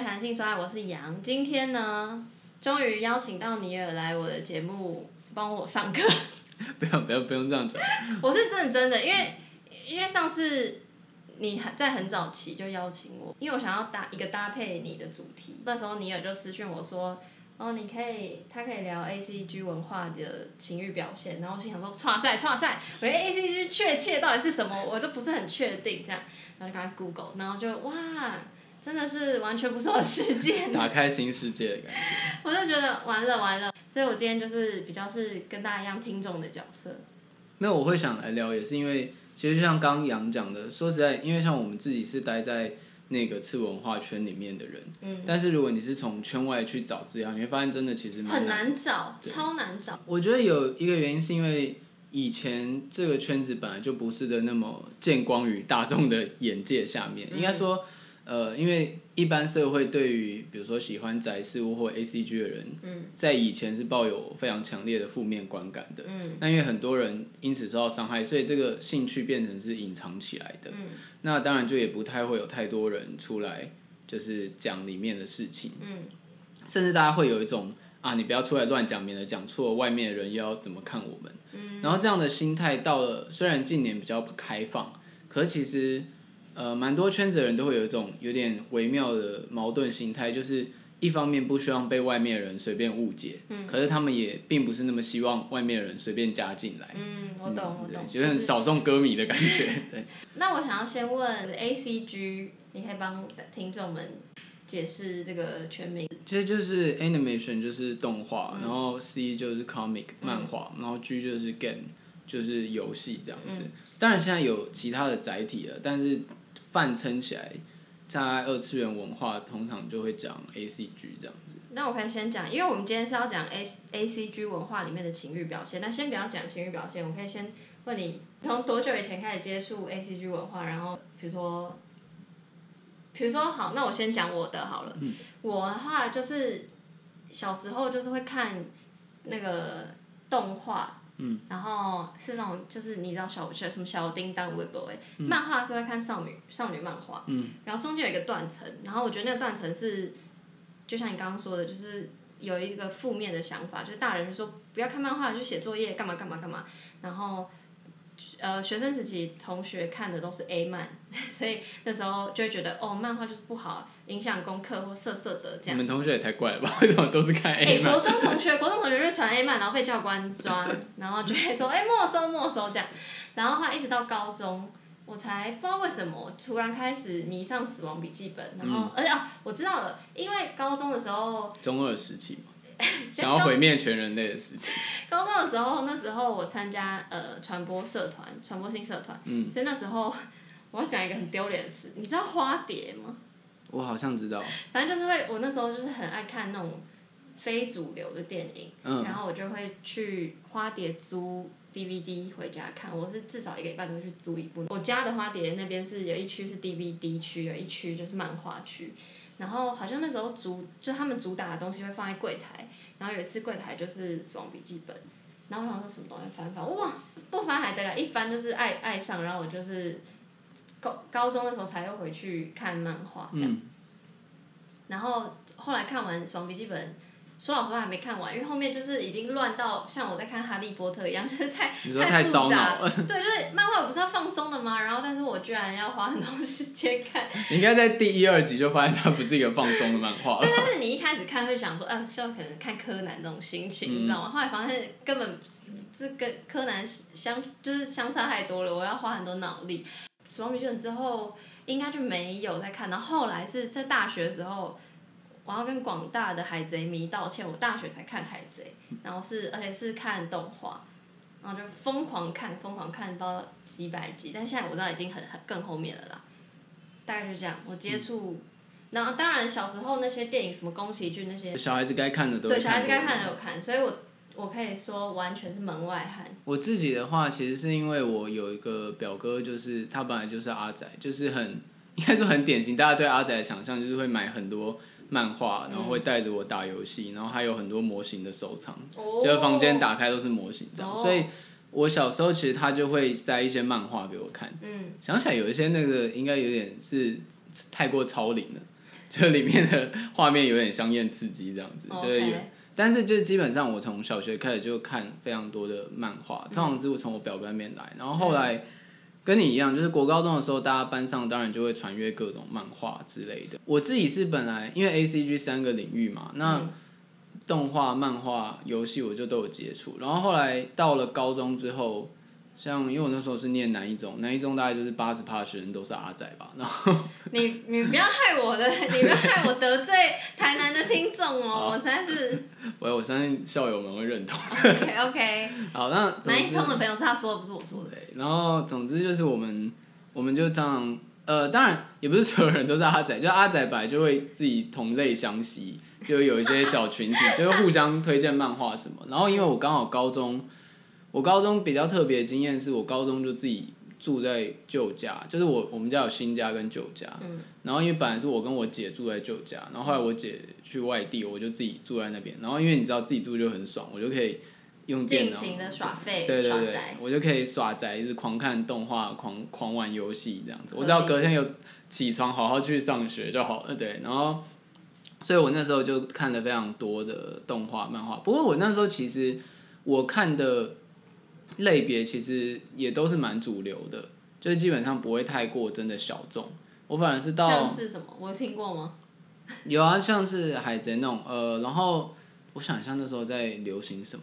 会弹性说爱，我是杨。今天呢，终于邀请到尼尔来我的节目帮我上课。不要不要不用这样讲。我是认真的，因为因为上次你还在很早期就邀请我，因为我想要搭一个搭配你的主题。那时候尼尔就私讯我说，哦，你可以，他可以聊 A C G 文化的情欲表现。然后我心想说，创赛创赛，我连 A C G 确切到底是什么，我都不是很确定。这样，然后就赶快 Google，然后就哇，真的是完全不是我的世界。打开新世界的感觉。我就觉得完了完了，所以我今天就是比较是跟大家一样听众的角色。没有，我会想来聊，也是因为其实就像刚刚杨讲的，说实在，因为像我们自己是待在那个次文化圈里面的人，嗯，但是如果你是从圈外去找资料，你会发现真的其实蛮很难找，超难找。我觉得有一个原因是因为以前这个圈子本来就不是的那么见光于大众的眼界下面，应该说，呃，因为一般社会对于比如说喜欢宅事物或 A C G 的人，嗯在以前是抱有非常强烈的负面观感的。嗯那因为很多人因此受到伤害，所以这个兴趣变成是隐藏起来的。嗯那当然就也不太会有太多人出来就是讲里面的事情，嗯甚至大家会有一种啊，你不要出来乱讲，免得讲错，外面的人又要怎么看我们。嗯然后这样的心态到了，虽然近年比较开放，可是其实呃蛮多圈子的人都会有一种有点微妙的矛盾心态，就是一方面不希望被外面的人随便误解，嗯可是他们也并不是那么希望外面的人随便加进来。嗯，我懂我懂。对有点少送歌迷的感觉。对，那我想要先问 A C G，你可以帮听众们解释这个全名。其实就是 animation 就是动画，嗯然后 C 就是 comic 漫画，然后 G 就是 game 就是游戏这样子。嗯当然现在有其他的载体了，但是泛称起来，在二次元文化通常就会讲 A C G 这样子。那我可以先讲，因为我们今天是要讲 A A C G 文化里面的情欲表现。那先不要讲情欲表现，我可以先问你，从多久以前开始接触 A C G 文化？然后比如说，比如说好，那我先讲我的好了。我的话就是小时候就是会看那个动画，嗯，然后是那种就是你知道小学什么小叮当、微博哎，漫画是会看少女少女漫画，嗯，然后中间有一个断层，然后我觉得那个断层是。就像你刚刚说的，就是有一个负面的想法，就是大人就说不要看漫画，就写作业，干嘛干嘛干嘛。然后，呃，学生时期同学看的都是 A 漫，所以那时候就会觉得哦，漫画就是不好，影响功课或色色的这样。你们同学也太怪了吧？为什么都是看哎、A 漫？国中同学，国中同学就传 A 漫，然后被教官抓，然后就会说 哎、没收没收这样。然后话一直到高中，我才不知道为什么突然开始迷上《死亡笔记本》，然后、而且啊，我知道了，因为高中的时候。中二时期嘛，想要毁灭全人类的事情。高中的时候，那时候我参加呃传播社团，传播性社团，嗯所以那时候我要讲一个很丢脸的事，你知道花蝶吗？我好像知道，反正就是会，我那时候就是很爱看那种非主流的电影，嗯然后我就会去花蝶租 DVD 回家看，我是至少一个礼拜都会去租一部。我家的花蝶那边是有一区是 DVD 区，有一区就是漫画区。然后好像那时候主就他们主打的东西会放在柜台，然后有一次柜台就是《死亡笔记本》，然后我想说什么东西翻翻，哇，不翻还得了，一翻就是爱爱上，然后我就是高高中的时候才又回去看漫画这样。然后后来看完《死亡笔记本》，说老实话还没看完，因为后面就是已经乱到像我在看《哈利波特》一样，就是太太复烧杂脑了。对，就是漫画不是要放松的吗？然后但是我居然要花很多时间看。你应该在第一、二集就发现它不是一个放松的漫画了 对，。但是你一开始看会想说，嗯、像可能看柯南这种心情，你知道吗？后来发现根本这跟柯南相就是相差太多了，我要花很多脑力。死亡笔记本之后应该就没有再看，然后后来是在大学的时候，我要跟广大的海贼迷道歉，我大学才看海贼，然后是而且是看动画，然后就疯狂看，疯狂看，不知道几百集，但现在我知道已经很很更后面了啦，大概就这样，我接触。然后当然小时候那些电影什么宫崎骏那些，小孩子该看的都会对小孩子该看的有看，所以我我可以说完全是门外汉。我自己的话，其实是因为我有一个表哥，就是他本来就是阿仔，就是很应该说很典型，大家对阿仔的想象就是会买很多漫画，然后会带着我打游戏，然后还有很多模型的收藏，哦。就是房间打开都是模型这样，哦。所以我小时候其实他就会塞一些漫画给我看，嗯，想起来有一些那个应该有点是太过超龄了。就里面的画面有点香艳刺激这样子，就是有。但是就基本上我从小学开始就看非常多的漫画，嗯。通常是从我表哥那边来，然后后来跟你一样，就是国高中的时候，大家班上当然就会传阅各种漫画之类的。我自己是本来因为 A C G 三个领域嘛，那嗯动画、漫画、游戏我就都有接触，然后后来到了高中之后。像因为我那时候是念南一中，南一中大概就是八十趴学生都是阿仔吧，然后你你不要害我的，你不要害我得罪台南的听众哦，我实在是 我我相信校友们会认同。OK OK，好，那南一中的朋友是他说的，不是我说的。对，然后总之就是我们，我们就这样，呃，当然也不是所有人都是阿仔，就阿仔本来就会自己同类相吸，就有一些小群体，就会互相推荐漫画什么。然后因为我刚好高中，我高中比较特别的经验是我高中就自己住在旧家，就是我我们家有新家跟旧家，嗯然后因为本来是我跟我姐住在旧家，然后后来我姐去外地，我就自己住在那边。然后因为你知道自己住就很爽，我就可以用电脑尽情的耍废对对对，，我就可以耍宅，一直狂看动画、狂狂玩游戏这样子。我只要隔天有起床，好好去上学就好了。对，然后，所以我那时候就看了非常多的动画、漫画。不过我那时候其实我看的类别其实也都是蛮主流的，就是基本上不会太过真的小众。我反而是到像是什么？我有听过吗？有啊，像是海贼那种，呃，然后我想一下那时候在流行什么，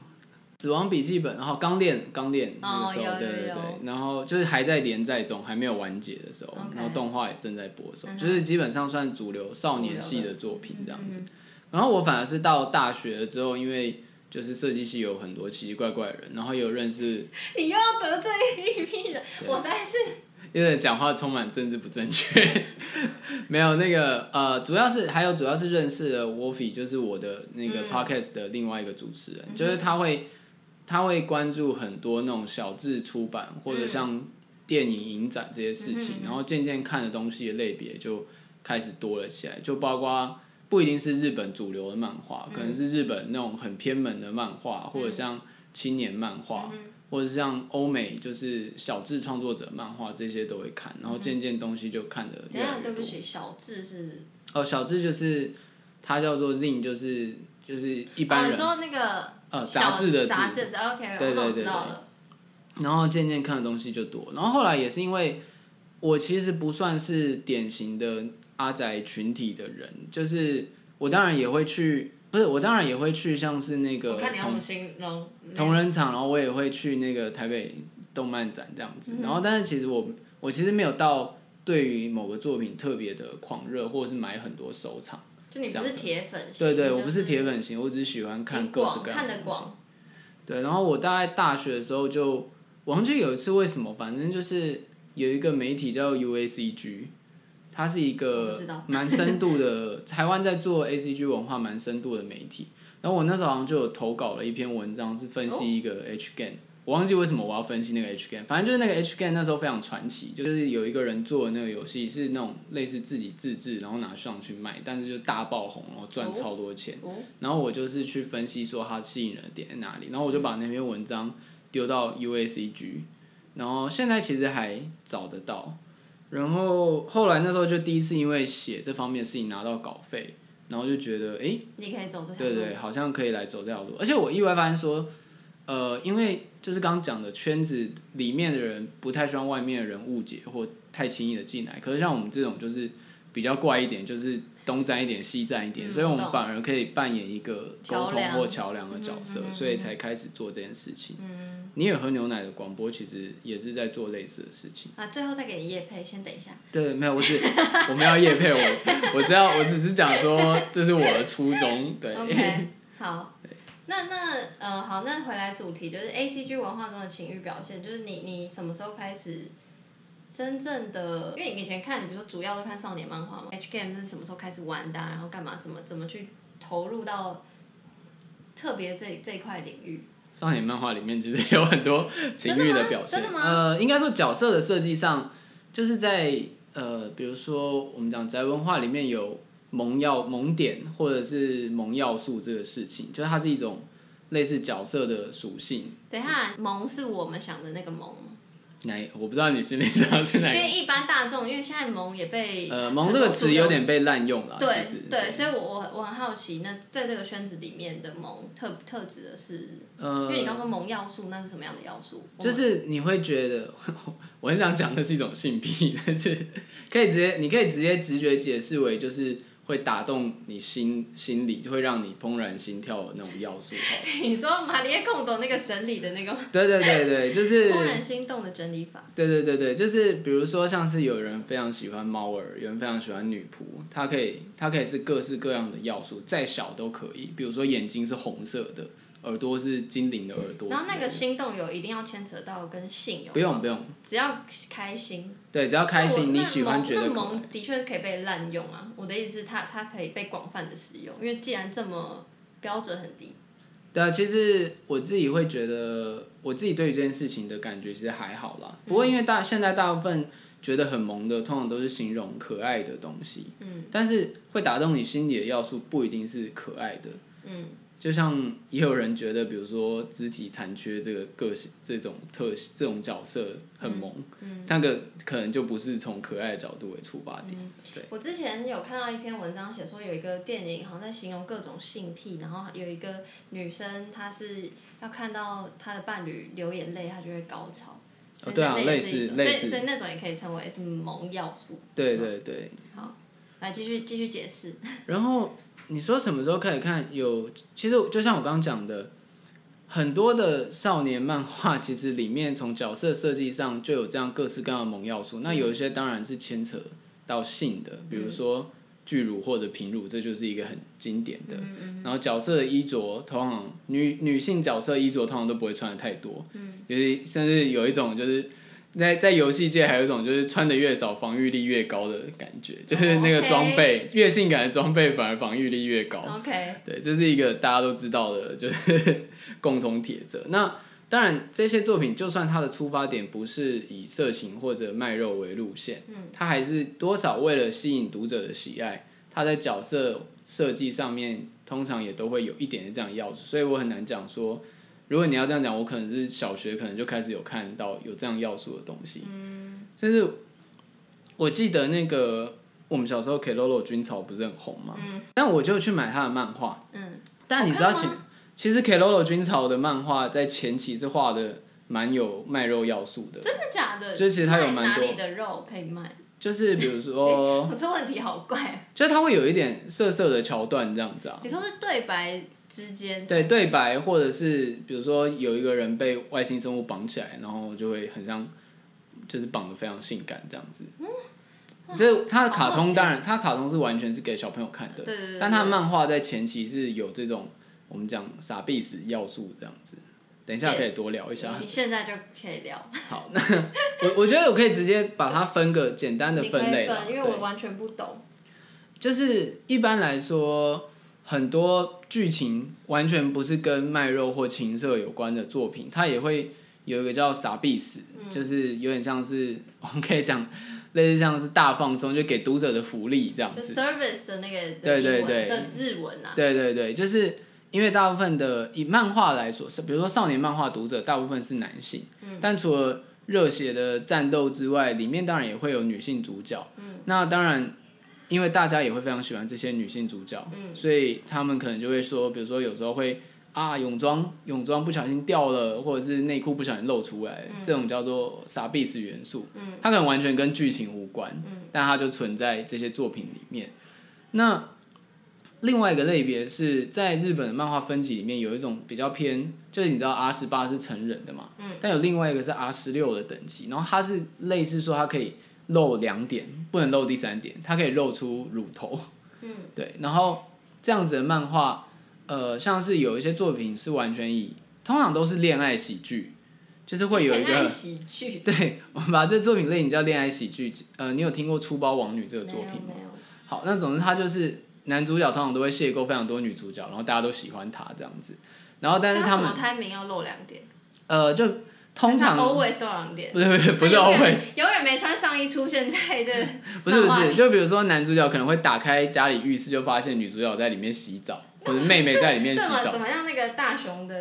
《死亡笔记本》，然后《钢炼》，钢炼那个时候，对对对，然后就是还在连载中，还没有完结的时候然后动画也正在播的时候，嗯就是基本上算主流少年系的作品这样子。嗯然后我反而是到大学了之后，因为就是设计系有很多奇奇怪怪的人，然后也有认识，你又要得罪一批人，我实在是 因为讲话充满政治不正确。没有那个呃，主要是还有主要是认识了 Wolfie，就是我的那个嗯。Podcast 的另外一个主持人，就是他会他会关注很多那种小志出版或者像电影影展这些事情，然后渐渐看的东西的类别就开始多了起来，就包括不一定是日本主流的漫画，可能是日本那种很偏门的漫画，或者像青年漫画。或者是像欧美就是小智创作者漫画这些都会看，然后渐渐东西就看的越来越多。对不起，小智是哦，小志就是它叫做 Zine，就是就是一般哦，人、你说那个呃杂志的字，杂志，OK，对对对知道了。然后渐渐看的东西就多。然后后来也是因为我其实不算是典型的阿宅群体的人，就是我当然也会去，不是我当然也会去像是那个同。同人场，然后我也会去那个台北动漫展这样子。嗯然后，但是其实我我其实没有到对于某个作品特别的狂热，或者是买很多收藏。就你不是铁粉型，对对，我不是铁粉型，我只是喜欢看各式各样的东西。广，对，然后我大概大学的时候就，我忘记有一次为什么，反正就是有一个媒体叫 UACG，它是一我个 蛮深度的，台湾在做 ACG 文化蛮深度的媒体。然后我那时候好像就有投稿了一篇文章，是分析一个 H game，、我忘记为什么我要分析那个 H game，反正就是那个 H game 那时候非常传奇，就是有一个人做的那个游戏是那种类似自己自制，然后拿上去卖，但是就大爆红，然后赚超多钱。哦然后我就是去分析说它吸引人的点在哪里，然后我就把那篇文章丢到 UACG，然后现在其实还找得到。然后后来那时候就第一次因为写这方面的事情拿到稿费，然后就觉得诶，你可以走这条路。对对，好像可以来走这条路。而且我意外发现说，呃，因为就是刚刚讲的圈子里面的人不太希望外面的人误解或太轻易的进来，可是像我们这种就是比较怪一点，就是东站一点西站一点，嗯所以我们懂反而可以扮演一个沟通梁或桥梁的角色，嗯嗯嗯所以才开始做这件事情。嗯，你也喝牛奶的广播其实也是在做类似的事情。啊，最后再给你叶配，先等一下。对，没有，我只 我们要叶配我，我是要我只是讲说这是我的初衷，对。OK，好。那那呃好，那回来主题就是 A C G 文化中的情欲表现，就是你你什么时候开始真正的？因为你以前看，你比如说主要都看少年漫画嘛，H game 是什么时候开始玩的啊、然后干嘛？怎么怎么去投入到特别这这一块领域？少年漫画里面其实有很多情欲的表现。呃，应该说角色的设计上，就是在呃，比如说我们讲宅文化里面有萌要萌点或者是萌要素这个事情，就是它是一种类似角色的属性。嗯等一下，萌是我们想的那个萌，哪一？我不知道你心里想的是哪。因为一般大众，因为现在萌也被呃，萌这个词有点被滥用了，对。对，所以我我我很好奇，那在这个圈子里面的萌特特指的是，因呃，为你刚说萌要素，那是什么样的要素？就是你会觉得，我很想讲的是一种性癖，但是可以直接，你可以直接直觉解释为就是会打动你心心里，就会让你怦然心跳的那种要素。你说玛丽叶控懂那个整理的那个对对对对，就是怦然心动的整理法，对对对对，就是比如说像是有人非常喜欢猫儿，有人非常喜欢女仆，它可以它可以是各式各样的要素，再小都可以。比如说眼睛是红色的，耳朵是精灵的耳朵的。然后那个心动有一定要牵扯到跟性有，不用不用，只要开心，对，只要开心，你喜欢觉得萌的确可以被滥用啊。我的意思是它它可以被广泛的使用，因为既然这么标准很低，对啊，其实我自己会觉得，我自己对于这件事情的感觉其实还好啦。不过因为大现在大部分觉得很萌的，通常都是形容可爱的东西。嗯。但是会打动你心里的要素不一定是可爱的。嗯。就像也有人觉得，比如说肢体残缺这个个性、这种特性、这种角色很萌，嗯，那个可能就不是从可爱的角度为出发点。对。我之前有看到一篇文章，写说有一个电影好像在形容各种性癖，然后有一个女生她是要看到她的伴侣流眼泪，她就会高潮。哦对啊类似所以所以那种也可以称为是萌要素。对对对。好，来继续继续解释。然后你说什么时候开始看？有，其实就像我刚刚讲的，很多的少年漫画其实里面从角色设计上就有这样各式各样的萌要素。那有一些当然是牵扯到性的，比如说巨乳或者平乳，这就是一个很经典的。然后角色的衣着，通常女女性角色衣着通常都不会穿的太多，尤其甚至有一种就是。在在游戏界还有一种就是穿的越少防御力越高的感觉，就是那个装备越性感的装备反而防御力越高。OK，对，这是一个大家都知道的，就是 共同铁则。那当然，这些作品就算它的出发点不是以色情或者卖肉为路线，嗯，它还是多少为了吸引读者的喜爱，它在角色设计上面通常也都会有一点点这样的要素。所以我很难讲说，如果你要这样讲，我可能是小学可能就开始有看到有这样要素的东西，嗯，甚至我记得那个我们小时候 Keroro 军草不是很红嘛，嗯，但我就去买他的漫画，嗯，但你知道前好看吗其实 Keroro 军草的漫画在前期是画的蛮有卖肉要素的，真的假的？就是其实它有蛮多哪里的肉可以卖？就是比如说，我这问题好怪。就是它会有一点色色的桥段这样子啊，你说是对白之间？对对白，或者是比如说有一个人被外星生物绑起来，然后就会很像，就是绑的非常性感这样子。这他的卡通当然，他卡通是完全是给小朋友看的，对对对。但他的漫画在前期是有这种我们讲傻逼死要素这样子。等一下可以多聊一下。你现在就可以聊。好，那我我觉得我可以直接把它分个简单的分类啦分，因为我完全不懂。就是一般来说，很多剧情完全不是跟卖肉或情色有关的作品，它也会有一个叫“傻逼死”，嗯。就是有点像是我们可以讲 类似像是大放松，就给读者的福利这样子。service 的那个对对对的英文的日文啊，对对对，就是因为大部分的以漫画来说，是比如说少年漫画读者，大部分是男性，嗯。但除了热血的战斗之外，里面当然也会有女性主角。嗯。那当然，因为大家也会非常喜欢这些女性主角，嗯。所以他们可能就会说，比如说有时候会啊泳装泳装不小心掉了，或者是内裤不小心露出来，嗯。这种叫做傻逼式元素。它可能完全跟剧情无关，嗯。但它就存在这些作品里面。那另外一个类别是在日本的漫画分级里面有一种比较偏，就是你知道 R 十八是成人的嘛，嗯。但有另外一个是 R 十六的等级，然后它是类似说它可以露两点，不能露第三点，它可以露出乳头，嗯，对，然后这样子的漫画，呃，像是有一些作品是完全以，通常都是恋爱喜剧，就是会有一恋爱个，喜剧 对，我们把这作品类型叫恋爱喜剧，呃，你有听过《粗包王女》这个作品吗？好，那总之它就是男主角通常都会邂逅非常多女主角，然后大家都喜欢他这样子。然后但是他们为什么胎名要露两点？呃就通常他 always 露两点，不是不是不是 always 永远没穿上衣出现在这不 是不是，就比如说男主角可能会打开家里浴室就发现女主角在里面洗澡，或者妹妹在里面洗澡怎。么样？那个大雄的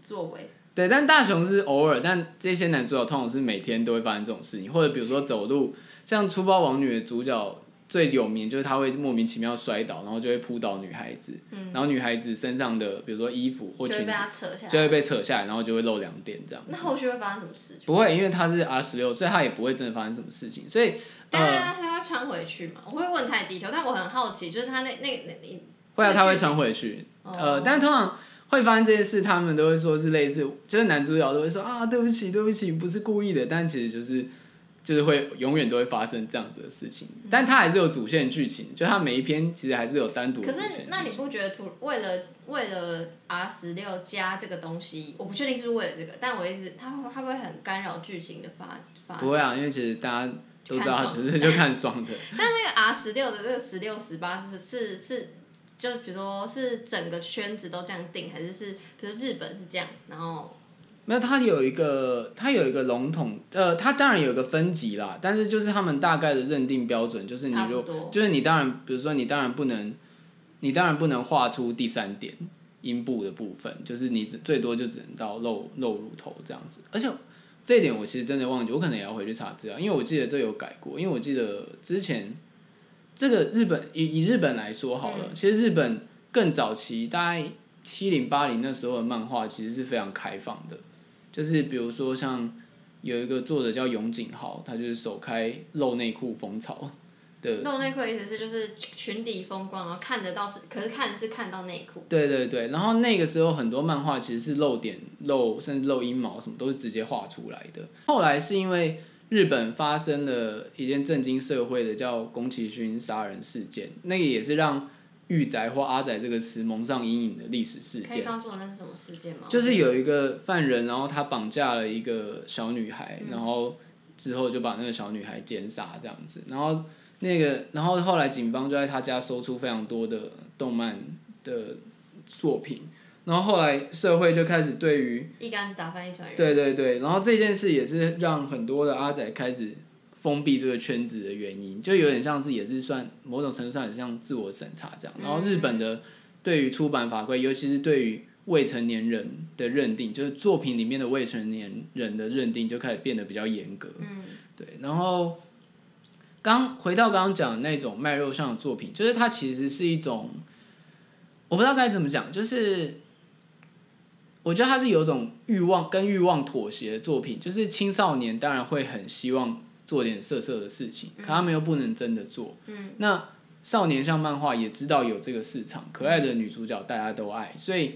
作为，对，但大雄是偶尔，但这些男主角通常是每天都会发生这种事情，或者比如说走路，像《粗暴王女》的主角最有名就是他会莫名其妙摔倒，然后就会扑倒女孩子，然后女孩子身上的比如说衣服或就会被裙子他扯下来。就会被扯下来，然后就会露两点这样。那后续会发生什么事？不会，因为他是 R 十六，所以他也不会真的发生什么事情，所以呃，但是他会穿回去嘛？我会问太低头，但我很好奇，就是他那那那你 会啊，他会穿回去，哦呃，但通常会发生这些事，他们都会说是类似，就是男主角都会说啊，对不起，对不起，不是故意的，但其实就是就是会永远都会发生这样子的事情，但它还是有主线剧情，就它每一篇其实还是有单独可。是那你不觉得突为了为了 R 十六加这个东西，我不确定是不是为了这个，但我一直它会他会很干扰剧情的发发展？不会啊，因为其实大家都知道，只是 就看爽的。但那个 R 十六的这个十六十八是是是，就比如说是整个圈子都这样定，还是是比如日本是这样，然后没有，它有一个，它有一个笼统，呃，它当然有一个分级啦，但是就是他们大概的认定标准，就是你如就是你当然，比如说你当然不能，你当然不能画出第三点阴部的部分，就是你只最多就只能到露露乳头这样子。而且这一点我其实真的忘记，我可能也要回去查资料，因为我记得这有改过，因为我记得之前这个日本以以日本来说好了，其实日本更早期大概七零八零那时候的漫画其实是非常开放的，就是比如说像有一个作者叫永井豪，他就是首开露内裤风潮的露内裤的意思是就是裙底风光，然后看得到是，可是看是看到内裤。对对对，然后那个时候很多漫画其实是露点、露甚至露阴毛什么都是直接画出来的。后来是因为日本发生了一件震惊社会的叫宫崎骏杀人事件，那个也是让御宅或阿宅这个词蒙上阴影的历史事件。可以告诉我那是什么事件吗？就是有一个犯人，然后他绑架了一个小女孩，然后之后就把那个小女孩奸杀这样子，然后那个，然后后来警方就在他家搜出非常多的动漫的作品，然后后来社会就开始对于一竿子打翻一船人。对对对，然后这件事也是让很多的阿仔开始封闭这个圈子的原因，就有点像是也是算某种程度上也像自我审查这样。然后日本的对于出版法规，尤其是对于未成年人的认定，就是作品里面的未成年人的认定就开始变得比较严格。嗯，对，然后刚回到刚刚讲的那种卖肉上的作品，就是它其实是一种，我不知道该怎么讲，就是我觉得它是有一种欲望跟欲望妥协的作品，就是青少年当然会很希望做点色色的事情，可他们又不能真的做。嗯，那少年向漫画也知道有这个市场，可爱的女主角大家都爱，所以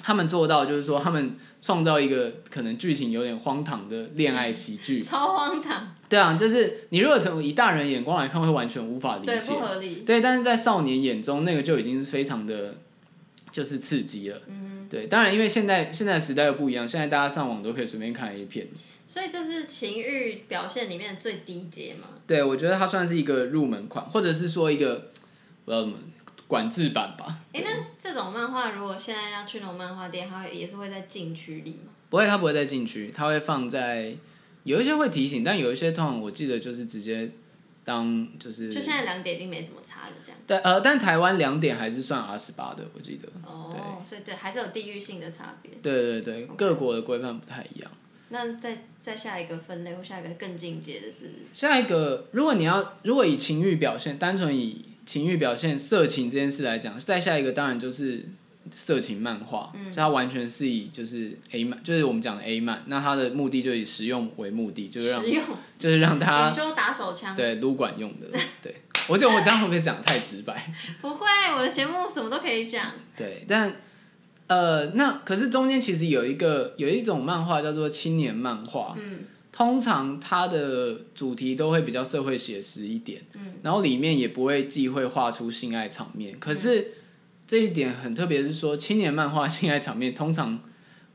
他们做到就是说，他们创造一个可能剧情有点荒唐的恋爱喜剧。超荒唐，对啊，就是你如果从以大人眼光来看，会完全无法理对，解不。合理。对，但是在少年眼中，那个就已经是非常的，就是刺激了。嗯，对，当然因为现在现在时代又不一样，现在大家上网都可以随便看 A 片。所以这是情欲表现里面的最低阶嘛？对，我觉得它算是一个入门款，或者是说一个不知道怎么管制版吧。哎、那这种漫画如果现在要去那种漫画店，它也是会在禁区里吗？不会，它不会在禁区，它会放在有一些会提醒，但有一些通常我记得就是直接当就是就现在两点已经没什么差了，这样。对呃，但台湾两点还是算 R 十八的，我记得。哦，所以对，还是有地域性的差别。对对对，各国的规范不太一样。那再再下一个分类或下一个更进阶的是，下一个，如果你要如果以情欲表现，单纯以情欲表现色情这件事来讲，再下一个当然就是色情漫画，嗯就它完全是以就是 A 漫，就是我们讲的 A 漫，那它的目的就以实用为目的，就是让就是让大家你说打手枪？对撸管用的，对我觉得我这样会不会讲的太直白？不会，我的节目什么都可以讲。对，但呃，那可是中间其实有一个有一种漫画叫做青年漫画，嗯，通常它的主题都会比较社会写实一点，嗯，然后里面也不会忌讳画出性爱场面。可是这一点很特别，是说青年漫画性爱场面，通常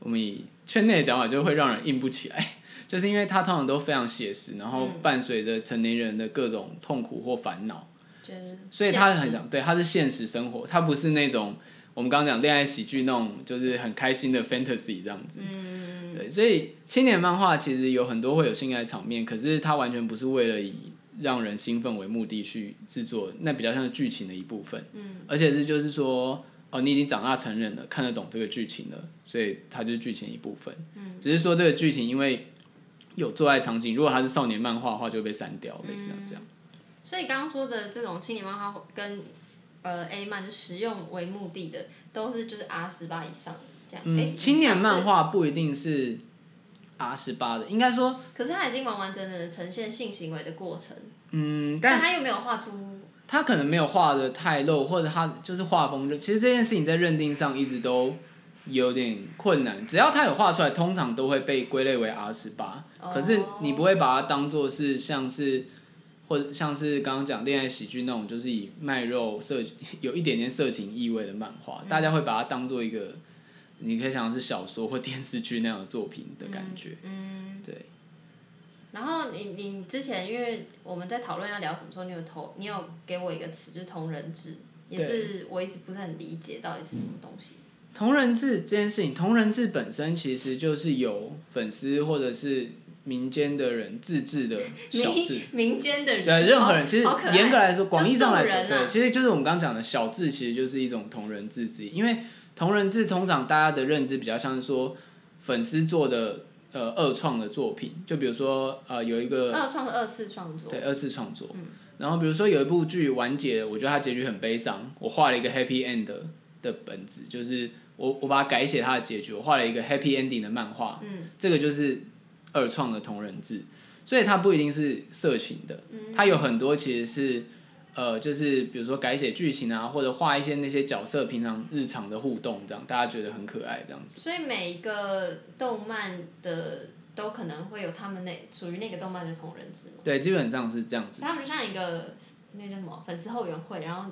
我们以圈内的讲法就会让人硬不起来，就是因为它通常都非常写实，然后伴随着成年人的各种痛苦或烦恼。就是所以他很想，对，他是现实生活，他不是那种我们刚刚讲恋爱喜剧那种，就是很开心的 fantasy 这样子。嗯，对，所以青年漫画其实有很多会有性爱场面，可是它完全不是为了以让人兴奋为目的去制作，那比较像是剧情的一部分。嗯，而且是就是说，哦，你已经长大成人了，看得懂这个剧情了，所以它就是剧情一部分。嗯，只是说这个剧情因为有做爱场景，如果它是少年漫画的话，就会被删掉，类似这样。所以刚刚说的这种青年漫画跟呃 A 漫，就实用为目的的，都是就是 R 十八以上这样。嗯，青年漫画不一定是 R 十八的，应该说。可是他已经完完整整的呈现性行为的过程。嗯，但他又没有画出。他可能没有画的太露，或者他就是画风就其实这件事情在认定上一直都有点困难。只要他有画出来，通常都会被归类为 R 十八。可是你不会把它当做是像是或者像是刚刚讲恋爱喜剧那种，就是以卖肉色 有一点点色情意味的漫画，大家会把它当做一个你可以想是小说或电视剧那样的作品的感觉。嗯，对。然后你你之前因为我们在讨论要聊什么时候，你有投你有给我一个词，就是同人志，也是我一直不是很理解到底是什么东西。同人志这件事情，同人志本身其实就是有粉丝或者是民间的人自制的小字，民间的人对任何人其实严格来说，广义上来说，对，其实就是我们刚刚讲的小字，其实就是一种同人志之一。因为同人志通常大家的认知比较像是说粉丝做的。呃，二创的作品，就比如说，呃，有一个二创二次创作，对，二次创作。嗯。然后比如说有一部剧完结，我觉得它结局很悲伤，我画了一个 happy end 的本子，就是我我把它改写它的结局，我画了一个 happy ending 的漫画。嗯。这个就是二创的同人志，所以它不一定是色情的，它有很多其实是。呃，就是比如说改写剧情啊，或者画一些那些角色平常日常的互动，这样大家觉得很可爱这样子。所以每一个动漫的都可能会有他们那属于那个动漫的同人志。对，基本上是这样子。他们就像一个那叫什么粉丝后援会，然后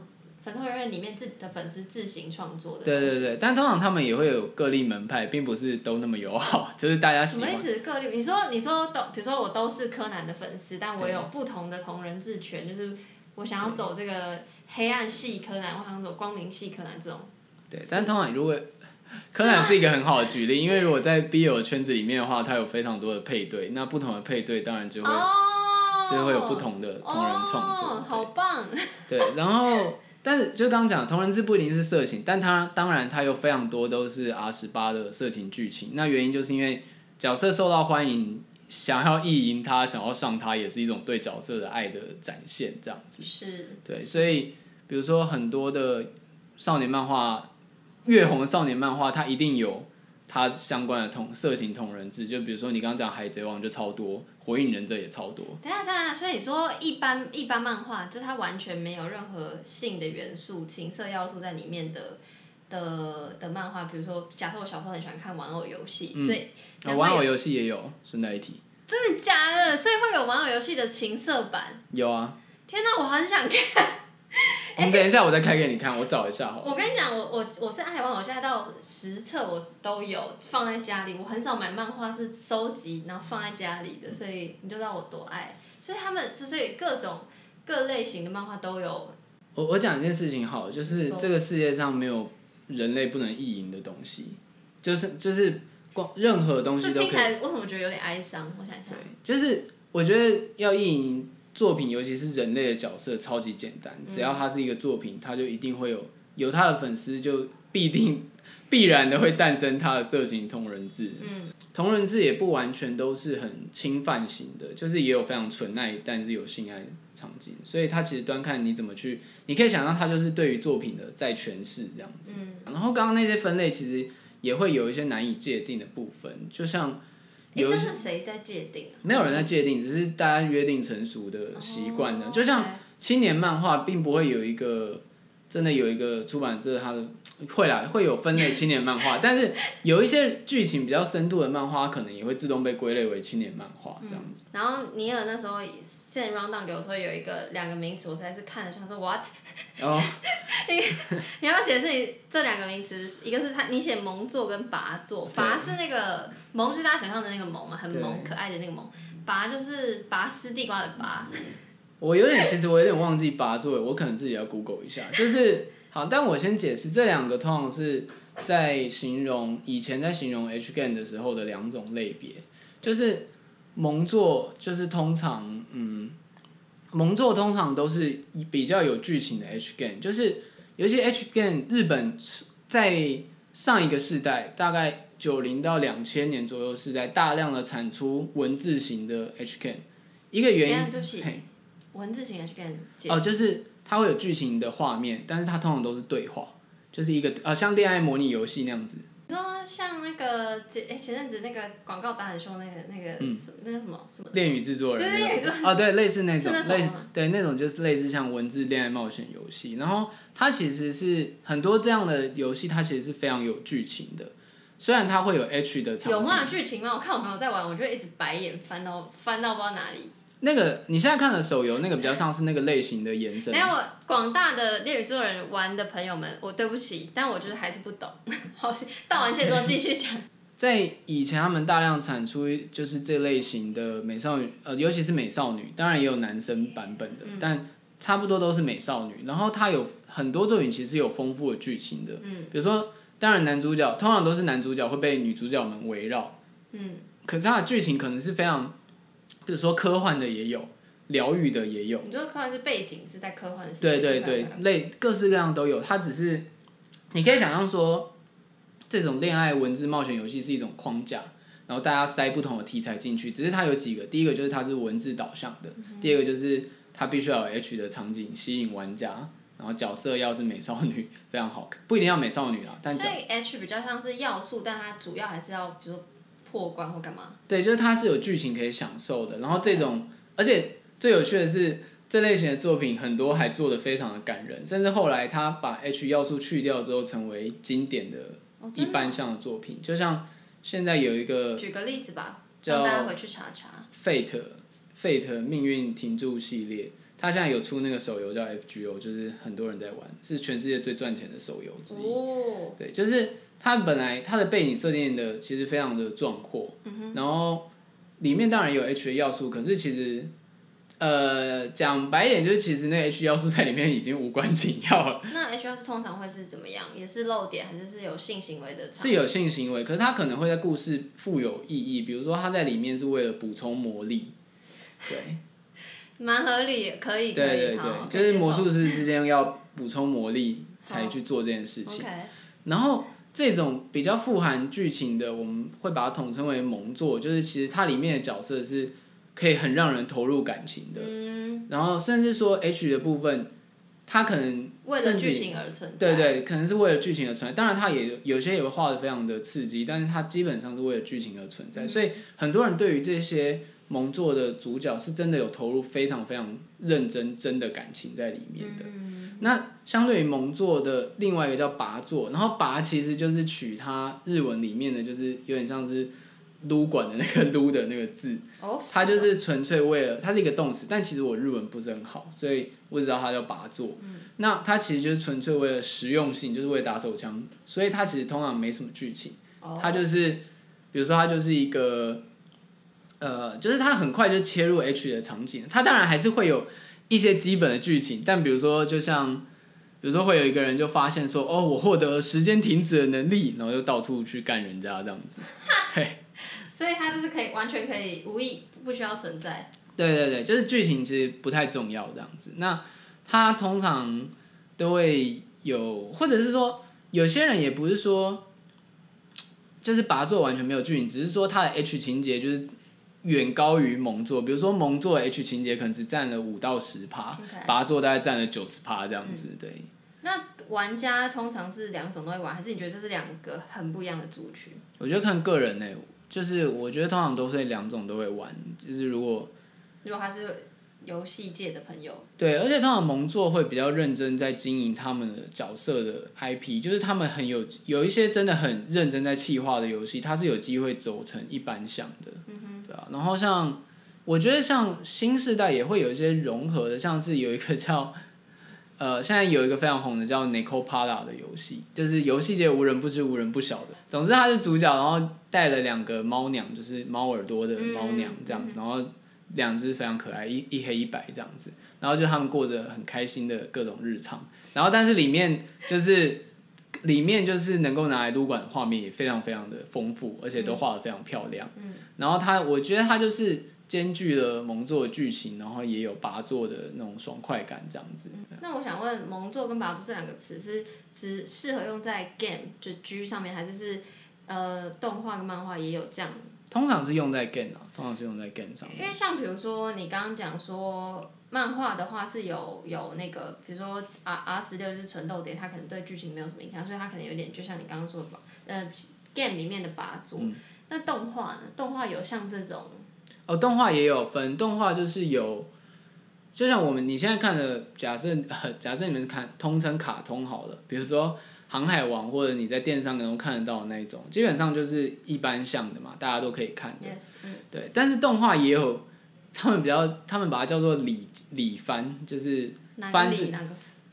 粉丝会里面自的粉丝自行创作的。对对对，但通常他们也会有各立门派，并不是都那么友好，就是大家喜欢。什么意思？各立？你说你说都，比如说我都是柯南的粉丝，但我有不同的同人志权，就是。我想要走这个黑暗系柯南，我想走光明系柯南这种。对，但通常如果柯南是一个很好的举例，因为如果在 BL 圈子里面的话，它有非常多的配对，那不同的配对当然就会就会有不同的同人创作。好棒！对，然后但是就刚刚讲同人志不一定是色情，但它当然它有非常多都是 R 十八的色情剧情。那原因就是因为角色受到欢迎。想要意淫他，想要上他，也是一种对角色的爱的展现，这样子。是。对，所以比如说很多的少年漫画，越红的少年漫画，它一定有它相关的同色情同人志。就比如说你刚刚讲海贼王就超多，火影忍者也超多。等下等下，所以你说一般一般漫画，就它完全没有任何性的元素、情色要素在里面的。的的漫画，比如说，假设我小时候很喜欢看玩偶游戏，所以玩偶游戏也有顺带一提，真的假的？所以会有玩偶游戏的情色版？有啊！天哪，我很想看。你等一下，我再开给你看，我找一下好。我跟你讲，我我我是爱玩偶，现在到十册我都有放在家里。我很少买漫画是收集然后放在家里的，所以你就知道我多爱。所以他们就是各种各类型的漫画都有。我我讲一件事情好，就是这个世界上没有。人类不能意淫的东西，就是就是光任何东西都可以。听起来我怎么觉得有点哀伤？我想想。对，就是我觉得要意淫作品，尤其是人类的角色，超级简单。只要它是一个作品，它就一定会有有它的粉丝，就必定必然的会诞生它的色情同人志。嗯，同人志也不完全都是很侵犯型的，就是也有非常纯爱，但是有性爱场景。所以它其实端看你怎么去。你可以想象，它就是对于作品的在诠释这样子。然后刚刚那些分类其实也会有一些难以界定的部分，就像，这是谁在界定？没有人在界定，只是大家约定成熟的习惯的。就像青年漫画，并不会有一个真的有一个出版社，它的会啦会有分类青年漫画，但是有一些剧情比较深度的漫画，可能也会自动被归类为青年漫画这样子。然后尼尔那时候。现在 round down 给我说有一个两个名词，我才是看了他说 what？哦，你你要不要解释你这两个名词？一个是他你写萌作跟拔作，拔是那个萌是大家想象的那个萌嘛，很萌可爱的那个萌，拔就是拔丝地瓜的拔。我有点其实我有点忘记拔作，我可能自己要 google 一下。就是好，但我先解释这两个通常是在形容以前在形容 H game 的时候的两种类别，就是。蒙作就是通常，嗯，蒙作通常都是比较有剧情的 H game，就是尤其 H game 日本在上一个世代，大概九零到两千年左右是在大量的产出文字型的 H game，一个原因，文字型 H game 哦，就是它会有剧情的画面，但是它通常都是对话，就是一个呃像恋爱模拟游戏那样子。像那个前哎前阵子那个广告打很凶那个那个那个什么什么？恋与制作人，对恋与制作哦对类似那种类对那种就是类似像文字恋爱冒险游戏，然后它其实是很多这样的游戏，它其实是非常有剧情的，虽然它会有 H 的场景，有吗？剧情吗？我看我朋友在玩，我就一直白眼翻到翻到不知道哪里。那个你现在看的手游，那个比较像是那个类型的延伸。没有广大的猎宇宙人玩的朋友们，我对不起，但我就是还是不懂。好，道完歉之后继续讲。在以前，他们大量产出就是这类型的美少女，呃，尤其是美少女，当然也有男生版本的，但差不多都是美少女。然后它有很多作品其实有丰富的剧情的，嗯，比如说，当然男主角通常都是男主角会被女主角们围绕，嗯，可是它的剧情可能是非常。比如说科幻的也有，疗愈的也有。你说科幻是背景是在科幻世界？对对对，类各式各样都有。它只是，你可以想象说，这种恋爱文字冒险游戏是一种框架，然后大家塞不同的题材进去。只是它有几个，第一个就是它是文字导向的，第二个就是它必须要有 H 的场景吸引玩家，然后角色要是美少女非常好看，不一定要美少女啊。但所以 H 比较像是要素，但它主要还是要比如说。破关或干嘛？对，就是它是有剧情可以享受的。然后这种，而且最有趣的是，这类型的作品很多还做的非常的感人，甚至后来他把 H 要素去掉之后，成为经典的一般向的作品。就像现在有一个，举个例子吧，叫大家回去查查。Fate Fate 命运停住系列，它现在有出那个手游叫 FGO，就是很多人在玩，是全世界最赚钱的手游之一。哦，对，就是。它本来它的背景设定的其实非常的壮阔，然后里面当然有 H 的要素，可是其实呃讲白点就是其实那 H 要素在里面已经无关紧要了。那 H 要素通常会是怎么样？也是漏点还是是有性行为的？是有性行为，可是它可能会在故事富有意义，比如说它在里面是为了补充魔力，对，蛮合理，可以，对对对，就是魔术师之间要补充魔力才去做这件事情，然后。这种比较富含剧情的，我们会把它统称为萌作，就是其实它里面的角色是可以很让人投入感情的。嗯。然后甚至说 H 的部分，它可能为了剧情而存在。对对，可能是为了剧情而存在。当然，它也有些也会画的非常的刺激，但是它基本上是为了剧情而存在。所以很多人对于这些萌作的主角，是真的有投入非常非常认真真的感情在里面的。那相对于蒙座的另外一个叫拔座，然后拔其实就是取它日文里面的就是有点像是撸管的那个撸的那个字，它就是纯粹为了它是一个动词，但其实我日文不是很好，所以我只知道它叫拔座。那它其实就是纯粹为了实用性，就是为了打手枪，所以它其实通常没什么剧情，它就是比如说它就是一个呃，就是他很快就切入 H 的场景，他当然还是会有。一些基本的剧情，但比如说，就像，比如说会有一个人就发现说，哦，我获得时间停止的能力，然后就到处去干人家这样子，对。所以他就是可以完全可以无意不需要存在。对对对，就是剧情其实不太重要这样子。那他通常都会有，或者是说，有些人也不是说，就是把它做完全没有剧情，只是说他的 H 情节就是。远高于蒙座，比如说蒙座 H 情节可能只占了五到十趴，八座大概占了九十趴这样子，对。那玩家通常是两种都会玩，还是你觉得这是两个很不一样的族群？我觉得看个人呢，就是我觉得通常都是两种都会玩，就是如果如果他是。游戏界的朋友，对，而且通常蒙作会比较认真在经营他们的角色的 IP，就是他们很有有一些真的很认真在企划的游戏，它是有机会走成一般向的，嗯对啊。然后像我觉得像新时代也会有一些融合的，像是有一个叫 呃，现在有一个非常红的叫 Nico Pada 的游戏，就是游戏界无人不知无人不晓的。总之他是主角，然后带了两个猫娘，就是猫耳朵的猫娘这样子，然后。两只非常可爱，一一黑一白这样子，然后就他们过着很开心的各种日常，然后但是里面就是里面就是能够拿来撸管的画面也非常非常的丰富，而且都画的非常漂亮。嗯，然后它我觉得它就是兼具了萌作的剧情，然后也有拔作的那种爽快感，这样子。那我想问，萌作跟拔作这两个词是只适合用在 game 就 G 上面，还是是呃动画跟漫画也有这样？通常是用在 game 啊，通常是用在 game 上面。因为像比如说你刚刚讲说漫画的话是有有那个，比如说 R R 十六就是纯漏点，它可能对剧情没有什么影响，所以它可能有点就像你刚刚说的吧，呃 game 里面的拔作。那动画呢？动画有像这种？哦，动画也有分，动画就是有，就像我们你现在看的，假设 假设你们看通称卡通好了，比如说《航海王》或者你在电视上能看得到的那一种，基本上就是一般像的嘛，大家都可以看的。对，但是动画也有，他们比较，他们把它叫做里里番，就是番是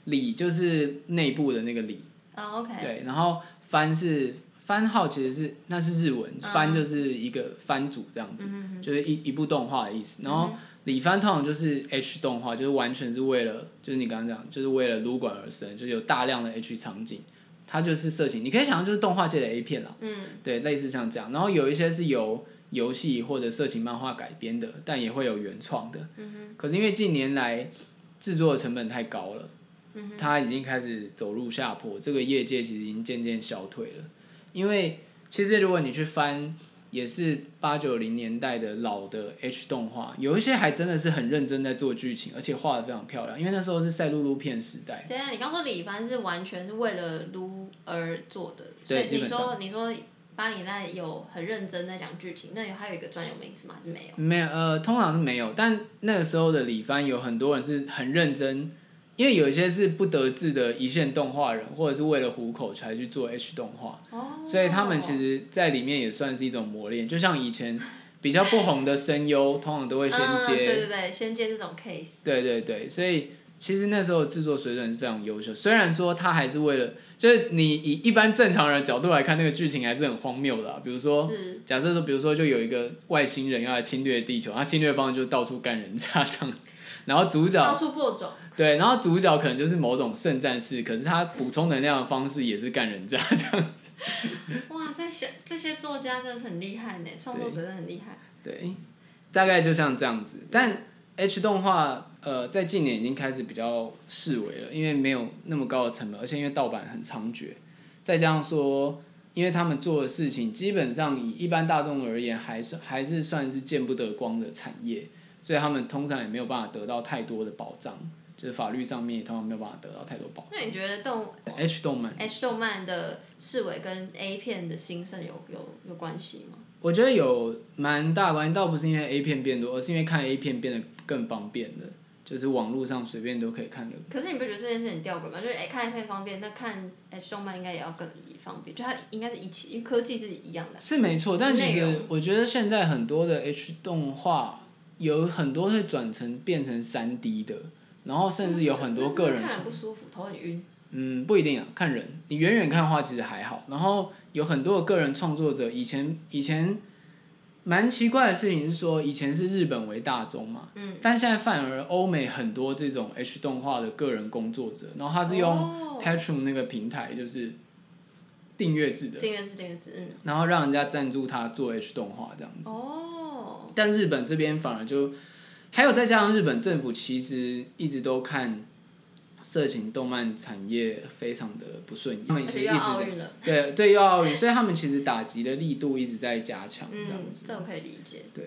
里就是内部的那个里。哦，OK。对，然后番是。番号其实是那是日文，番就是一个番组这样子，就是一一部动画的意思。然后里番通常就是 H 动画，就是完全是为了，就是你刚刚讲，就是为了撸管而生，就有大量的 H 场景，它就是色情，你可以想象就是动画界的 A 片啦。嗯，对，类似像这样。然后有一些是由游戏或者色情漫画改编的，但也会有原创的。嗯可是因为近年来制作的成本太高了，它已经开始走入下坡，这个业界其实已经渐渐消退了。因为其实如果你去翻，也是八九零年代的老的 H 动画，有一些还真的是很认真在做剧情，而且画的非常漂亮。因为那时候是赛璐璐片时代。对啊，你刚说李帆是完全是为了撸而做的，对，你说你说八零年代有很认真在讲剧情，那还有一个专有名词吗？还是没有？没有，呃，通常是没有。但那个时候的李帆有很多人是很认真。因为有一些是不得志的一线动画人，或者是为了糊口才去做 H 动画，所以他们其实在里面也算是一种磨练。就像以前比较不红的声优，通常都会先接，对对对，先接这种 case。对对对，所以其实那时候制作水准是非常优秀。虽然说他还是为了，就是你以一般正常人的角度来看，那个剧情还是很荒谬的。比如说，假设说，比如说就有一个外星人要来侵略地球，他侵略方式就到处干人渣这样子。然后主角到处播种，对，然后主角可能就是某种圣战士，可是他补充能量的方式也是干人家这样子。哇，这些这些作家真的很厉害呢，创作者真的很厉害。对，大概就像这样子。但 H 动画呃，在近年已经开始比较式微了，因为没有那么高的成本，而且因为盗版很猖獗，再加上说，因为他们做的事情基本上以一般大众而言，还算还是算是见不得光的产业。所以他们通常也没有办法得到太多的保障，就是法律上面也通常没有办法得到太多保障。那你觉得动 H 动漫 H 动漫的视为跟 A 片的兴盛有有有关系吗？我觉得有蛮大关系，倒不是因为 A 片变多，而是因为看 A 片变得更方便了，就是网络上随便都可以看的。可是你不觉得这件事很吊诡吗？就是看 A 片方便，那看 H 动漫应该也要更方便，就它应该是一起，因为科技是一样的。是没错，但其实我觉得现在很多的 H 动画。有很多会转成变成三 D 的，然后甚至有很多个人。看不舒服，头很晕。嗯，不一定啊，看人。你远远看的话，其实还好。然后有很多的个人创作者，以前以前蛮奇怪的事情是说，以前是日本为大宗嘛，嗯，但现在反而欧美很多这种 H 动画的个人工作者，然后他是用 Patreon 那个平台，就是订阅制的，订阅制订阅制，嗯，然后让人家赞助他做 H 动画这样子。哦。但日本这边反而就，还有再加上日本政府其实一直都看色情动漫产业非常的不顺眼，他们其实一直对对又奥运，所以他们其实打击的力度一直在加强这样子。这我可以理解。对，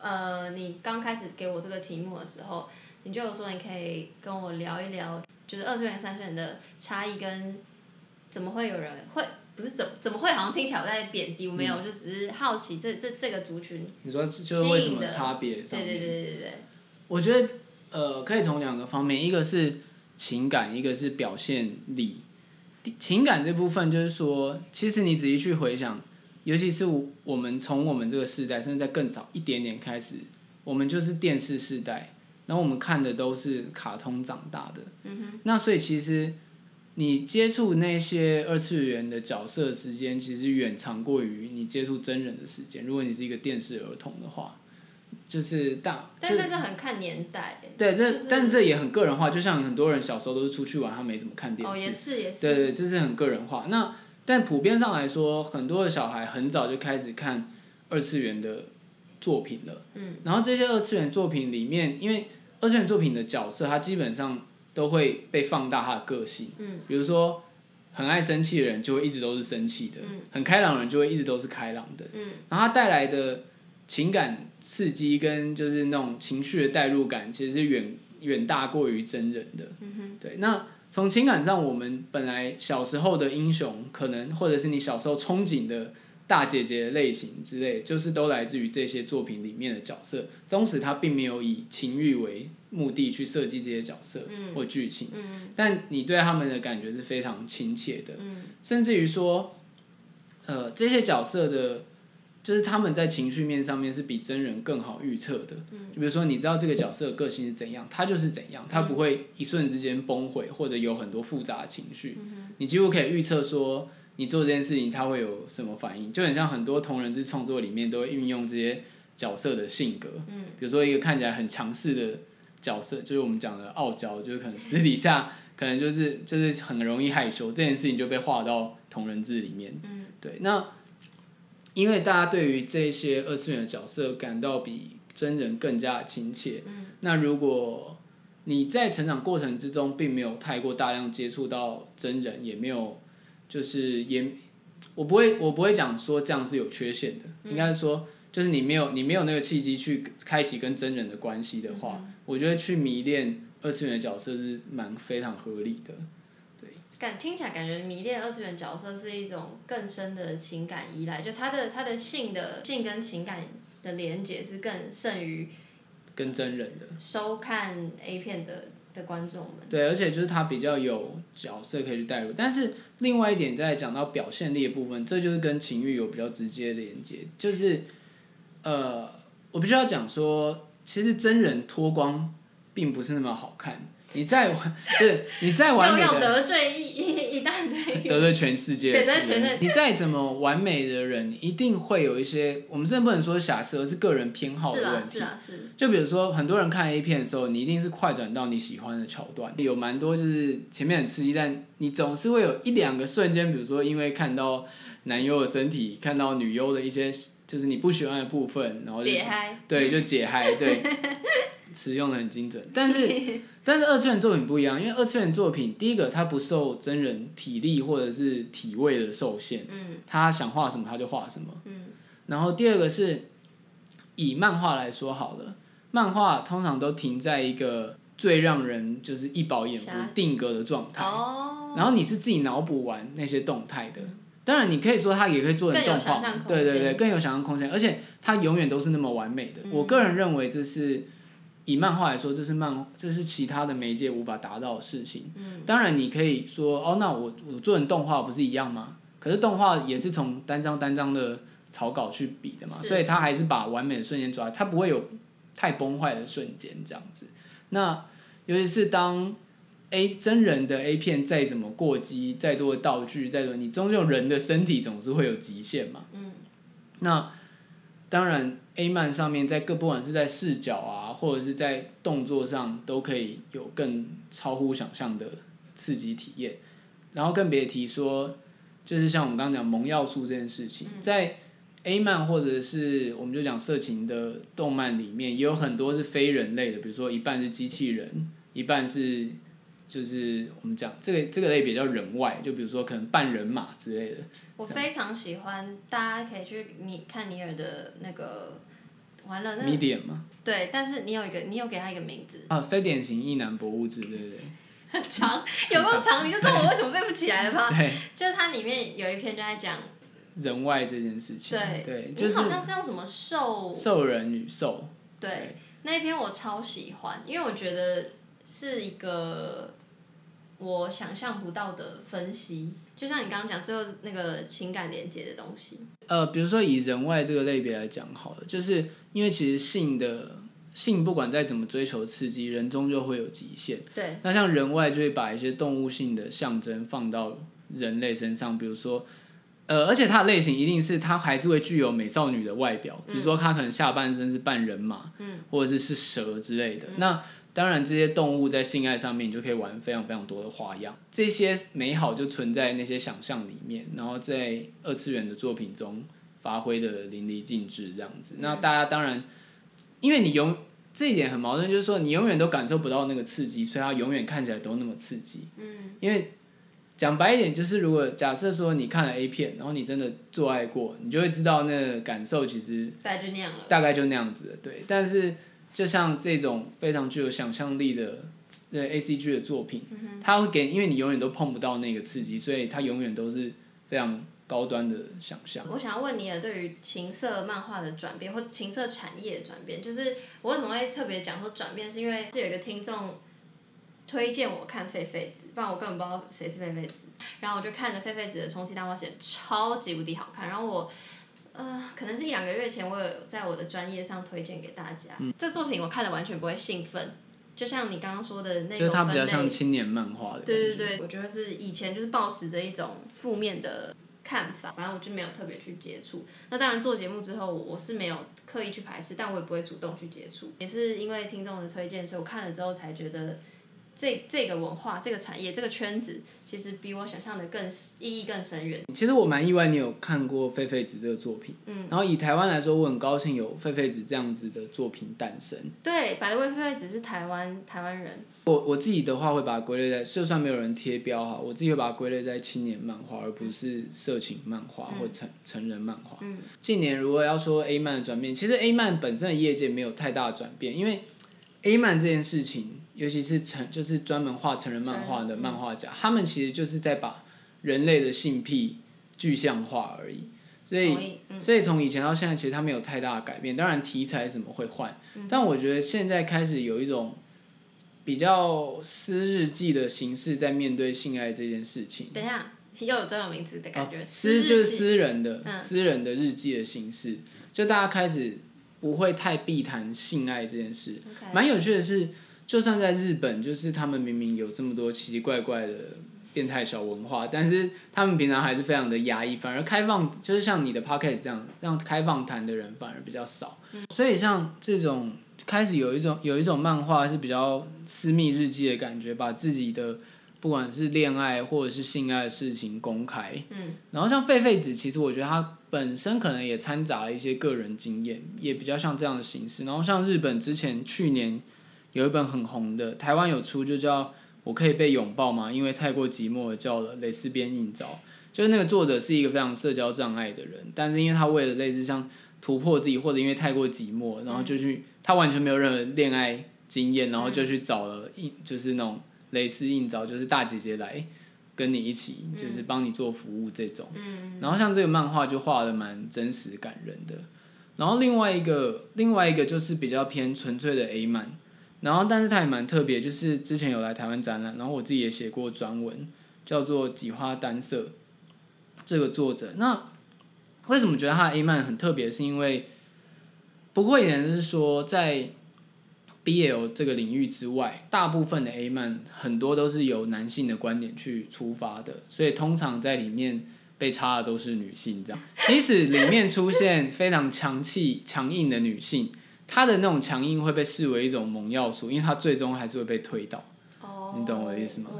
呃，你刚开始给我这个题目的时候，你就有说你可以跟我聊一聊，就是二次元三次元的差异跟怎么会有人会。不是怎怎么会好像听起来我在贬低？我没有，就只是好奇这这这个族群。你说就是为什么差别？对对对对对对。我觉得呃，可以从两个方面，一个是情感，一个是表现力。情感这部分就是说，其实你仔细去回想，尤其是我们从我们这个时代，甚至在更早一点点开始，我们就是电视时代，然后我们看的都是卡通长大的。嗯哼。那所以其实。你接触那些二次元的角色时间，其实远长过于你接触真人的时间。如果你是一个电视儿童的话，就是大，但是这很看年代。对，这但是这也很个人化。就像很多人小时候都是出去玩，他没怎么看电视。哦，也是也是。对对，这是很个人化。那但普遍上来说，很多的小孩很早就开始看二次元的作品了。嗯，然后这些二次元作品里面，因为二次元作品的角色，他基本上都会被放大他的个性。嗯，比如说很爱生气的人，就会一直都是生气的；很开朗的人，就会一直都是开朗的。嗯，然后他带来的情感刺激跟就是那种情绪的代入感，其实是远远大过于真人的。对，那。从情感上，我们本来小时候的英雄，可能或者是你小时候憧憬的大姐姐类型之类，就是都来自于这些作品里面的角色。纵使他并没有以情欲为目的去设计这些角色或剧情，但你对他们的感觉是非常亲切的，甚至于说，呃，这些角色的。就是他们在情绪面上面是比真人更好预测的，就比如说你知道这个角色的个性是怎样，他就是怎样，他不会一瞬之间崩毁或者有很多复杂的情绪，你几乎可以预测说你做这件事情他会有什么反应，就很像很多同人志创作里面都会运用这些角色的性格，比如说一个看起来很强势的角色，就是我们讲的傲娇，就是可能私底下可能就是就是很容易害羞，这件事情就被划到同人志里面，嗯对，那。因为大家对于这些二次元的角色感到比真人更加亲切，嗯那如果你在成长过程之中并没有太过大量接触到真人，也没有就是也我不会我不会讲说这样是有缺陷的，应该是说就是你没有你没有那个契机去开启跟真人的关系的话，我觉得去迷恋二次元的角色是蛮非常合理的。对感听起来感觉迷恋二次元角色是一种更深的情感依赖，就他的他的性的性跟情感的连接是更胜于跟真人的收看 A 片的的观众们。对，而且就是他比较有角色可以去代入，但是另外一点在讲到表现力的部分，这就是跟情欲有比较直接的连接，就是呃，我必须要讲说，其实真人脱光并不是那么好看。你再是你再完美的得罪一一一大堆，得罪全世界，得罪全世界。你再怎么完美的人，一定会有一些，我们真的不能说瑕疵，而是个人偏好的问题。是啊，是啊，是。就比如说，很多人看 A 片的时候，你一定是快转到你喜欢的桥段，有蛮多就是前面很刺激，但你总是会有一两个瞬间，比如说因为看到男优的身体，看到女优的一些就是你不喜欢的部分，然后解嗨，对，就解嗨，对。词用的很精准，但是 但是二次元作品不一样，因为二次元作品第一个它不受真人体力或者是体位的受限，嗯，他想画什么他就画什么，嗯，然后第二个是以漫画来说好了，漫画通常都停在一个最让人就是一饱眼福定格的状态，哦，然后你是自己脑补完那些动态的，当然你可以说它也可以做成动画，对对对，更有想象空间，而且它永远都是那么完美的，我个人认为这是。以漫画来说，这是漫，这是其他的媒介无法达到的事情。嗯，当然你可以说，哦，那我我做成动画不是一样吗？可是动画也是从单张单张的草稿去比的嘛，所以它还是把完美的瞬间抓，它不会有太崩坏的瞬间这样子。那尤其是当 A 真人的 A 片再怎么过激，再多的道具，再多，你终究人的身体总是会有极限嘛。嗯，那当然。A 漫上面在各不管是在视角啊，或者是在动作上，都可以有更超乎想象的刺激体验。然后更别提说，就是像我们刚刚讲萌要素这件事情，在 A 漫或者是我们就讲色情的动漫里面，也有很多是非人类的，比如说一半是机器人，一半是就是我们讲这个这个类别叫人外，就比如说可能半人马之类的。我非常喜欢，大家可以去你看尼尔的那个，完了那。medium 吗？对，但是你有一个，你有给他一个名字。啊，非典型异男博物志，对不对？很长，有没有长？你就知道我为什么背不起来了吗？对。就是它里面有一篇就在讲人外这件事情。对对，就是好像是用什么兽兽人与兽。对，那一篇我超喜欢，因为我觉得是一个我想象不到的分析。就像你刚刚讲，最后那个情感连接的东西。呃，比如说以人外这个类别来讲好了，就是因为其实性的性不管再怎么追求刺激，人终究会有极限。对。那像人外就会把一些动物性的象征放到人类身上，比如说，呃，而且它的类型一定是它还是会具有美少女的外表，只是说它可能下半身是半人马，嗯，或者是是蛇之类的。那当然，这些动物在性爱上面，你就可以玩非常非常多的花样。这些美好就存在那些想象里面，然后在二次元的作品中发挥的淋漓尽致这样子。那大家当然，因为你永这一点很矛盾，就是说你永远都感受不到那个刺激，所以它永远看起来都那么刺激。嗯，因为讲白一点，就是如果假设说你看了 A 片，然后你真的做爱过，你就会知道那个感受其实大概就那样了。大概就那样子的，对。但是就像这种非常具有想象力的呃 A C G 的作品，它会给，因为你永远都碰不到那个刺激，所以它永远都是非常高端的想象。我想要问你的，对于情色漫画的转变或情色产业的转变，就是我为什么会特别讲说转变，是因为是有一个听众推荐我看狒狒子，不然我根本不知道谁是狒狒子。然后我就看了狒狒子的《充气大冒险》，超级无敌好看。然后我呃，可能是一两个月前，我有在我的专业上推荐给大家。这作品我看了完全不会兴奋，就像你刚刚说的那种就是它比较像青年漫画。对对对，我觉得是以前就是抱持着一种负面的看法，反正我就没有特别去接触。那当然做节目之后，我我是没有刻意去排斥，但我也不会主动去接触。也是因为听众的推荐，所以我看了之后才觉得这这个文化、这个产业、这个圈子，其实比我想象的更意义更深远。其实我蛮意外，你有看过《狒狒子》这个作品。嗯。然后以台湾来说，我很高兴有《狒狒子》这样子的作品诞生。对，百位狒狒子是台湾台湾人。我我自己的话会把它归类在，就算没有人贴标哈，我自己会把它归类在青年漫画，而不是色情漫画或成成人漫画。嗯。近年如果要说 A 漫的转变，其实 A 漫本身的业界没有太大的转变，因为 A 漫这件事情，尤其是成就是专门画成人漫画的漫画家，他们其实就是在把人类的性癖具象化而已。所以所以从以前到现在，其实它没有太大的改变。当然题材什么会换，但我觉得现在开始有一种比较私日记的形式在面对性爱这件事情。等一下，又有专有名词的感觉。哦私就是私人的、嗯私人的日记的形式，就大家开始不会太避谈性爱这件事。蛮有趣的是，就算在日本，就是他们明明有这么多奇奇怪怪的变态小文化，但是他们平常还是非常的压抑，反而开放，就是像你的 Pocket 这样，让开放谈的人反而比较少。所以像这种开始有一种有一种漫画是比较私密日记的感觉，把自己的不管是恋爱或者是性爱的事情公开。嗯。然后像狒狒子，其实我觉得他本身可能也掺杂了一些个人经验，也比较像这样的形式。然后像日本之前去年有一本很红的，台湾有出就叫《我可以被拥抱吗？因为太过寂寞而叫了蕾丝边应招。就是那个作者是一个非常社交障碍的人，但是因为他为了类似像突破自己，或者因为太过寂寞，然后就去他完全没有任何恋爱经验，然后就去找了应就是那种蕾丝应招，就是大姐姐来跟你一起，就是帮你做服务这种。然后像这个漫画就画的蛮真实感人的。然后另外一个另外一个就是比较偏纯粹的 A 漫，然后但是它也蛮特别，就是之前有来台湾展览，然后我自己也写过专文，叫做《几花单色》这个作者。那为什么觉得他的 A 漫很特别？是因为不过也是说在 BL 这个领域之外，大部分的 A 漫很多都是由男性的观点去出发的，所以通常在里面被插的都是女性。这样，即使里面出现非常强气、强硬的女性，她的那种强硬会被视为一种猛要素，因为他最终还是会被推倒。哦，你懂我的意思吗。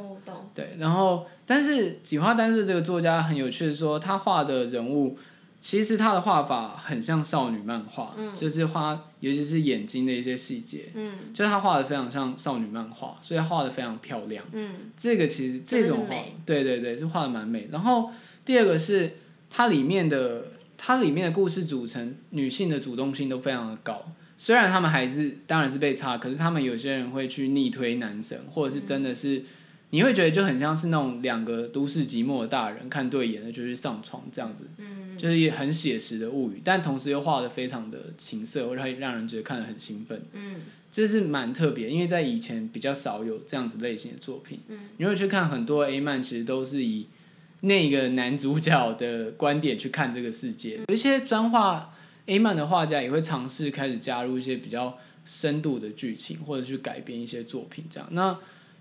对，然后但是井花丹是这个作家很有趣的说，他画的人物其实他的画法很像少女漫画，就是画尤其是眼睛的一些细节，嗯就是他画的非常像少女漫画，所以他画的非常漂亮。嗯这个其实这种画对对对，是画的蛮美。然后第二个是它里面的它里面的故事组成，女性的主动性都非常的高。虽然他们还是当然是被差，可是他们有些人会去逆推男神，或者是真的是、你会觉得就很像是那种两个都市寂寞的大人看对眼了就去上床这样子，嗯就是也很写实的物语，但同时又画的非常的情色，会让让人觉得看得很兴奋。嗯这是蛮特别，因为在以前比较少有这样子类型的作品。嗯，你会去看很多 A 漫，其实都是以那个男主角的观点去看这个世界。有一些专画 A 漫的画家也会尝试开始加入一些比较深度的剧情，或者去改编一些作品这样。那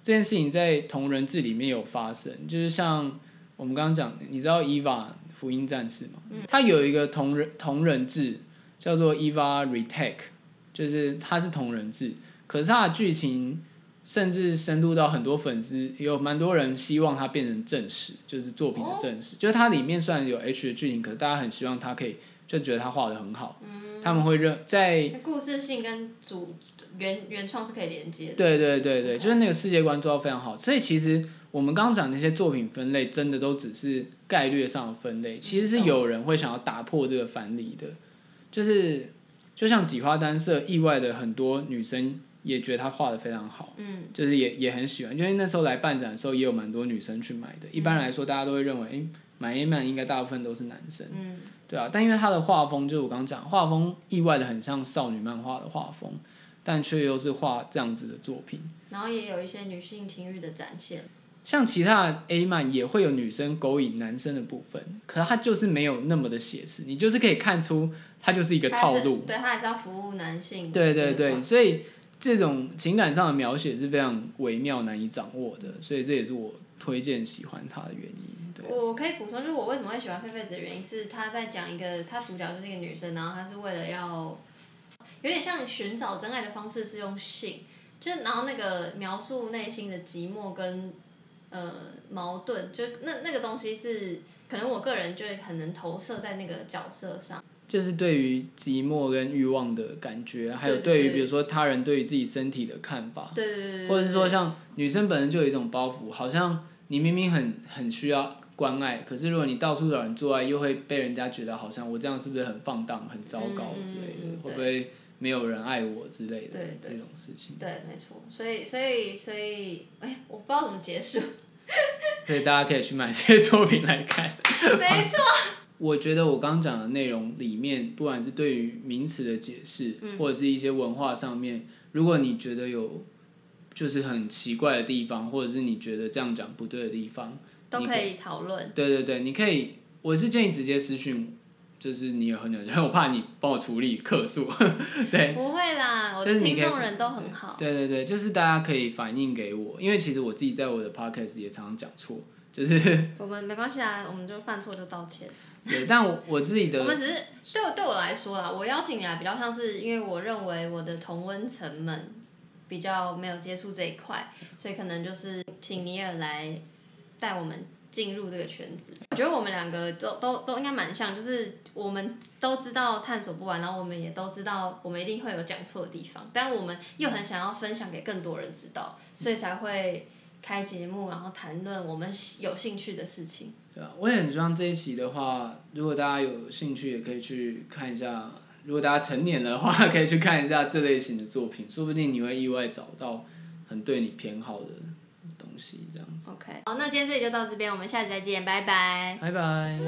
这件事情在同人志里面有发生，就是像我们刚刚讲的，你知道 EVA 福音战士吗？它有一个同人同人志叫做 EVA Retake。就是它是同人志，可是它的剧情甚至深度到很多粉丝有蛮多人希望它变成正史，就是作品的正史。就是它里面虽然有 H 的剧情，可是大家很希望它可以就就觉得他画的很好，嗯他们会认在故事性跟主原原创是可以连接的。对对对对，就是那个世界观做到非常好。所以其实我们刚刚讲那些作品分类，真的都只是概率上的分类，其实是有人会想要打破这个藩篱的。就是就像几花单色，意外的很多女生也觉得他画的非常好，嗯，就是也也很喜欢。因为那时候来办展的时候，也有蛮多女生去买的。一般来说，大家都会认为，诶，买 A 漫应该大部分都是男生。嗯，对啊，但因为他的画风，就是我刚刚讲，画风意外的很像少女漫画的画风，但却又是画这样子的作品。然后也有一些女性情欲的展现。像其他的 A 漫也会有女生勾引男生的部分，可是它就是没有那么的写实，你就是可以看出他就是一个套路。对，他还是要服务男性。对对对，所以这种情感上的描写是非常微妙、难以掌握的，所以这也是我推荐喜欢他的原因。对，我可以补充，就是我为什么会喜欢狒狒子的原因是他在讲一个，他主角就是一个女生，然后她是为了要有点像寻找真爱的方式是用性，就是然后那个描述内心的寂寞跟呃矛盾，就那那个东西是可能我个人就会很能投射在那个角色上。就是对于寂寞跟欲望的感觉，还有对于比如说他人对于自己身体的看法，对对对对。或者是说像女生本身就有一种包袱，好像你明明很很需要关爱，可是如果你到处找人做爱，又会被人家觉得好像我这样是不是很放荡、很糟糕之类的，会不会没有人爱我之类的这种事情。对，没错，所以所以所以，哎，我不知道怎么结束。所以大家可以去买这些作品来看。没错。我觉得我刚刚讲的内容里面，不管是对于名词的解释，嗯或者是一些文化上面，如果你觉得有就是很奇怪的地方，或者是你觉得这样讲不对的地方，都可以讨论。对对对，你可以，我是建议直接私讯，就是你有很有，我怕你帮我处理客诉，对。不会啦，我听众人都很好。对对对，就是大家可以反映给我，因为其实我自己在我的 podcast 也常常讲错，就是 我们没关系啊，我们就犯错就道歉。对，但我我自己的我们只是对我对我来说啦，我邀请你来比较像是因为我认为我的同温层们比较没有接触这一块，所以可能就是请尼尔来带我们进入这个圈子。我觉得我们两个都都都应该蛮像，就是我们都知道探索不完，然后我们也都知道我们一定会有讲错的地方，但我们又很想要分享给更多人知道，所以才会开节目，然后谈论我们有兴趣的事情。对啊，我也很希望这一期的话，如果大家有兴趣，也可以去看一下。如果大家成年的话，可以去看一下这类型的作品，说不定你会意外找到很对你偏好的西，这样子。OK，好，那今天这里就到这边，我们下次再见，拜拜。拜拜。